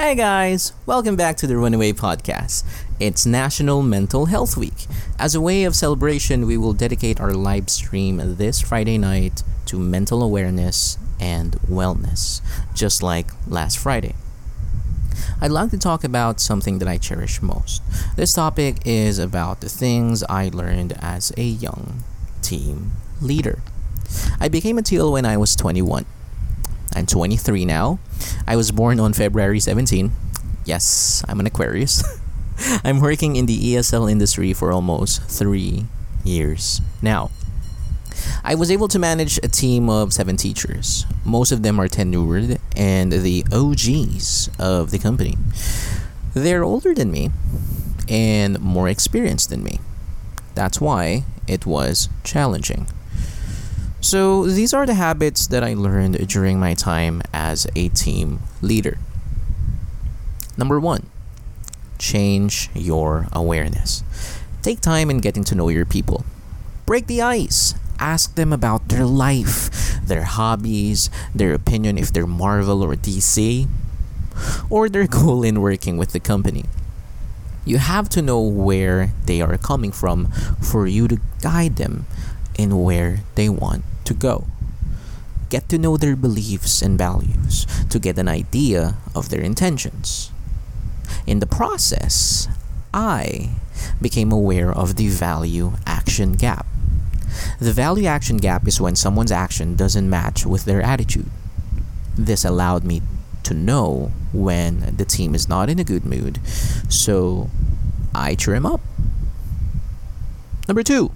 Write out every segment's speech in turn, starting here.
Hey guys, welcome back to the Runaway Podcast. It's National Mental Health Week. As a way of celebration, we will dedicate our live stream this Friday night to mental awareness and wellness, just like last Friday. I'd like to talk about something that I cherish most. This topic is about the things I learned as a young team leader. I became a TL when I was 21. I'm 23 now. I was born on February 17. Yes, I'm an Aquarius. I'm working in the ESL industry for almost three years now. I was able to manage a team of seven teachers. Most of them are tenured and the OGs of the company. They're older than me and more experienced than me. That's why it was challenging. So, these are the habits that I learned during my time as a team leader. Number one, change your awareness. Take time in getting to know your people. Break the ice. Ask them about their life, their hobbies, their opinion if they're Marvel or DC, or their goal in working with the company. You have to know where they are coming from for you to guide them in where they want to go. Get to know their beliefs and values to get an idea of their intentions. In the process, I became aware of the value action gap. The value action gap is when someone's action doesn't match with their attitude. This allowed me to know when the team is not in a good mood, so I cheer him up. Number two,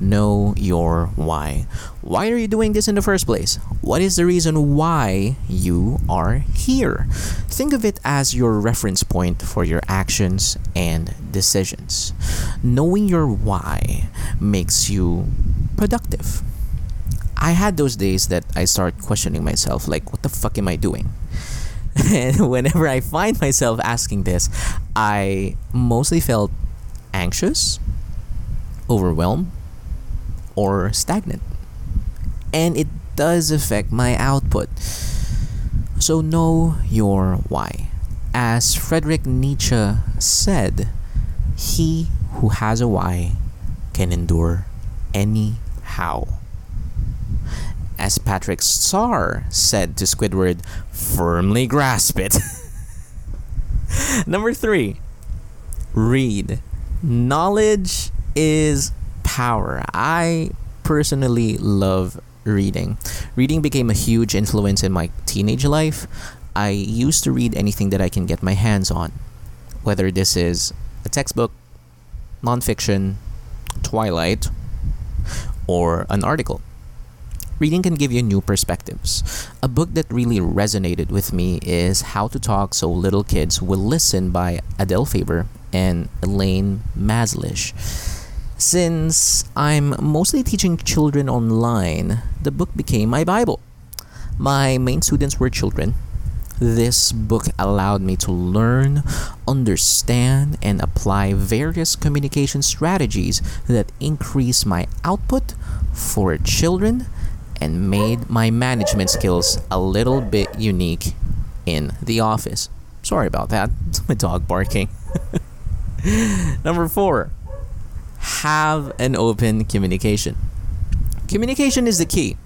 know your why. Why are you doing this in the first place? What is the reason why you are here? Think of it as your reference point for your actions and decisions. Knowing your why makes you productive. I had those days that I start questioning myself like what the fuck am I doing? and whenever I find myself asking this, I mostly felt anxious, overwhelmed, or stagnant. And it does affect my output. So know your why. As Friedrich Nietzsche said, he who has a why can endure any how. As Patrick Star said to Squidward, firmly grasp it. Number three, read. Knowledge is power. I personally love reading. Reading became a huge influence in my teenage life. I used to read anything that I can get my hands on, whether this is a textbook, nonfiction, Twilight, or an article. Reading can give you new perspectives. A book that really resonated with me is How to Talk So Little Kids Will Listen by Adele Faber and Elaine Mazlish. Since I'm mostly teaching children online, the book became my Bible. My main students were children. This book allowed me to learn, understand, and apply various communication strategies that increase my output for children and made my management skills a little bit unique in the office. Sorry about that. My dog barking. Number four, have an open communication. Communication is the key.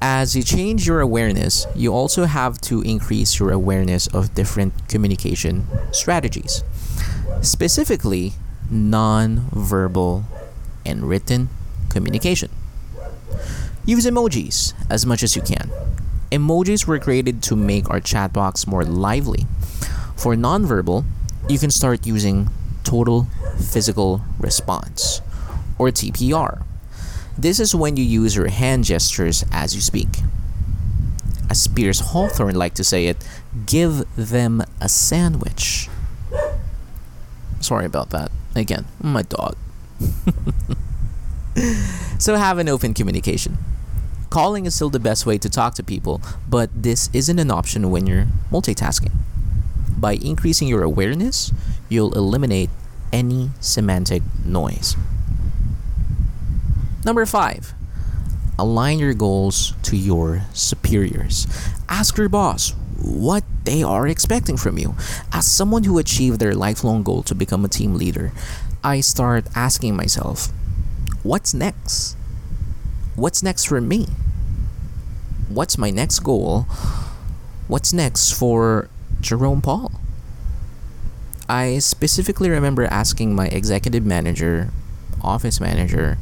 As you change your awareness, you also have to increase your awareness of different communication strategies, specifically non verbal and written communication. Use emojis as much as you can. Emojis were created to make our chat box more lively. For nonverbal, you can start using total physical response, or TPR. This is when you use your hand gestures as you speak. As Pierce Hawthorne liked to say it, give them a sandwich. Sorry about that. Again, my dog. so have an open communication. Calling is still the best way to talk to people, but this isn't an option when you're multitasking. By increasing your awareness, you'll eliminate any semantic noise. Number five, align your goals to your superiors. Ask your boss, what they are expecting from you. As someone who achieved their lifelong goal to become a team leader, I start asking myself, what's next? What's next for me? What's my next goal? What's next for Jerome Paul? I specifically remember asking my executive manager, office manager,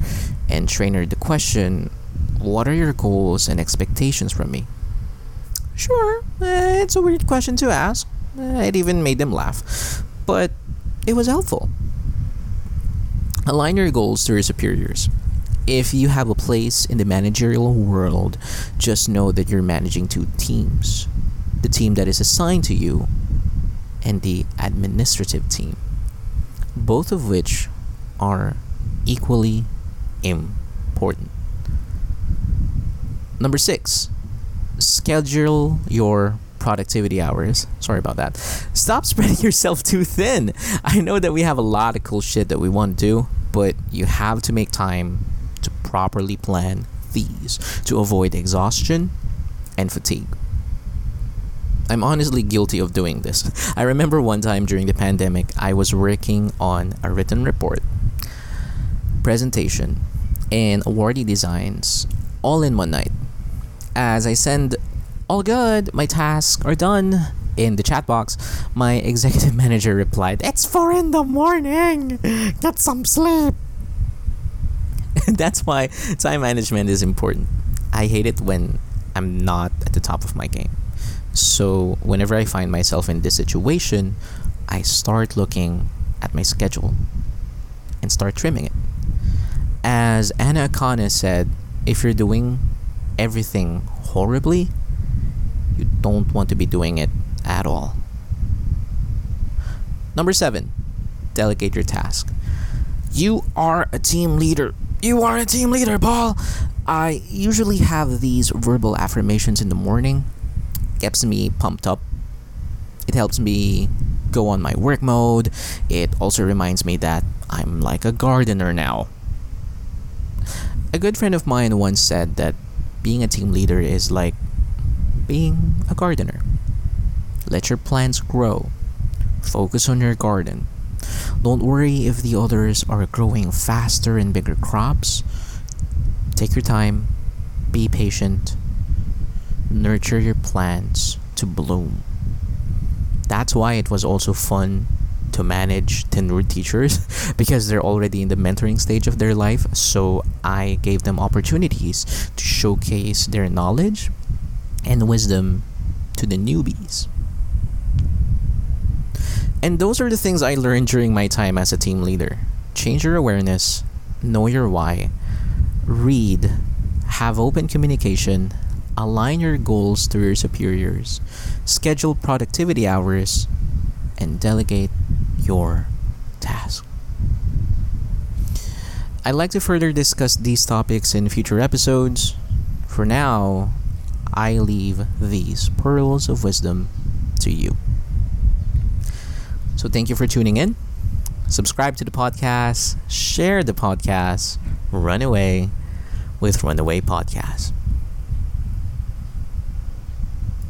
and trainer the question What are your goals and expectations from me? Sure, eh, it's a weird question to ask. Eh, it even made them laugh. But it was helpful. Align your goals to your superiors. If you have a place in the managerial world, just know that you're managing two teams the team that is assigned to you and the administrative team, both of which are equally important. Number six, schedule your productivity hours. Sorry about that. Stop spreading yourself too thin. I know that we have a lot of cool shit that we want to do, but you have to make time to properly plan these to avoid exhaustion and fatigue. I'm honestly guilty of doing this. I remember one time during the pandemic, I was working on a written report, presentation, and awardee designs all in one night. As I send all good, my tasks are done. In the chat box, my executive manager replied, It's four in the morning! Get some sleep! That's why time management is important. I hate it when I'm not at the top of my game. So, whenever I find myself in this situation, I start looking at my schedule and start trimming it. As Anna Akana said, if you're doing everything horribly, you don't want to be doing it at all. Number seven, delegate your task. You are a team leader. You are a team leader, Paul. I usually have these verbal affirmations in the morning. Gets me pumped up. It helps me go on my work mode. It also reminds me that I'm like a gardener now. A good friend of mine once said that being a team leader is like being a gardener. Let your plants grow. Focus on your garden. Don't worry if the others are growing faster and bigger crops. Take your time, be patient, nurture your plants to bloom. That's why it was also fun to manage tenured teachers because they're already in the mentoring stage of their life. So I gave them opportunities to showcase their knowledge and wisdom to the newbies. And those are the things I learned during my time as a team leader. Change your awareness, know your why, read, have open communication, align your goals to your superiors, schedule productivity hours, and delegate your task. I'd like to further discuss these topics in future episodes. For now, I leave these pearls of wisdom to you. So, thank you for tuning in. Subscribe to the podcast, share the podcast, run away with Runaway Podcast.